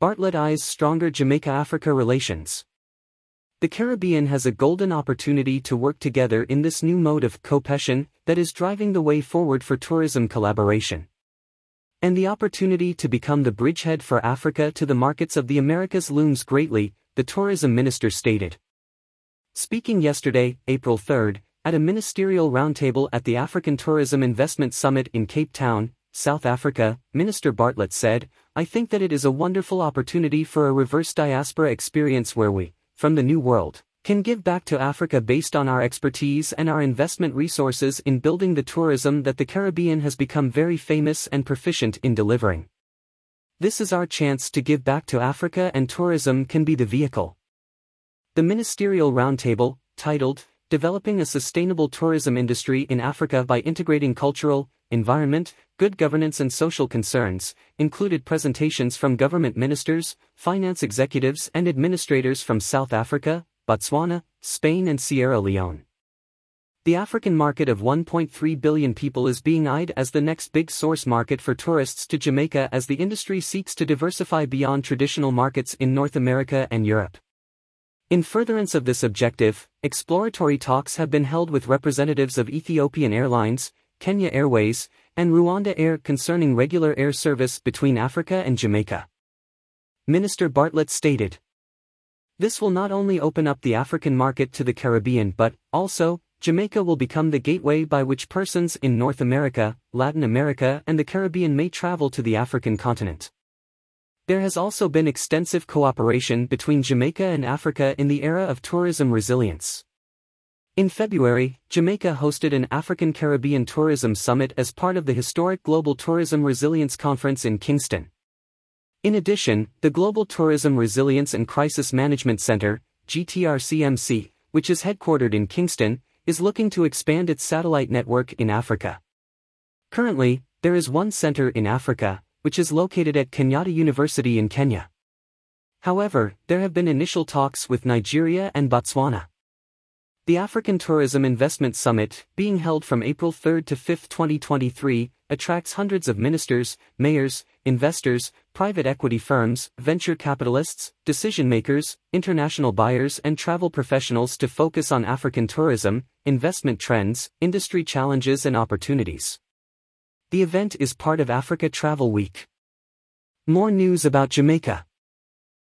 Bartlett eyes stronger Jamaica Africa relations. The Caribbean has a golden opportunity to work together in this new mode of coopetition that is driving the way forward for tourism collaboration. And the opportunity to become the bridgehead for Africa to the markets of the Americas looms greatly, the tourism minister stated. Speaking yesterday, April 3, at a ministerial roundtable at the African Tourism Investment Summit in Cape Town, South Africa, Minister Bartlett said, I think that it is a wonderful opportunity for a reverse diaspora experience where we, from the New World, can give back to Africa based on our expertise and our investment resources in building the tourism that the Caribbean has become very famous and proficient in delivering. This is our chance to give back to Africa and tourism can be the vehicle. The ministerial roundtable, titled Developing a Sustainable Tourism Industry in Africa by Integrating Cultural, Environment, Good Governance and Social Concerns, included presentations from government ministers, finance executives and administrators from South Africa, Botswana, Spain and Sierra Leone. The African market of 1.3 billion people is being eyed as the next big source market for tourists to Jamaica as the industry seeks to diversify beyond traditional markets in North America and Europe. In furtherance of this objective, exploratory talks have been held with representatives of Ethiopian Airlines, Kenya Airways, and RwandAir concerning regular air service between Africa and Jamaica. Minister Bartlett stated. This will not only open up the African market to the Caribbean but, also, Jamaica will become the gateway by which persons in North America, Latin America and the Caribbean may travel to the African continent. There has also been extensive cooperation between Jamaica and Africa in the era of tourism resilience. In February, Jamaica hosted an African Caribbean Tourism Summit as part of the historic Global Tourism Resilience Conference in Kingston. In addition, the Global Tourism Resilience and Crisis Management Center, GTRCMC, which is headquartered in Kingston, is looking to expand its satellite network in Africa. Currently, there is one center in Africa, which is located at Kenyatta University in Kenya. However, there have been initial talks with Nigeria and Botswana. The African Tourism Investment Summit, being held from April 3 to 5, 2023, attracts hundreds of ministers, mayors, investors, private equity firms, venture capitalists, decision makers, international buyers, and travel professionals to focus on African tourism, investment trends, industry challenges, and opportunities. The event is part of Africa Travel Week. More news about Jamaica.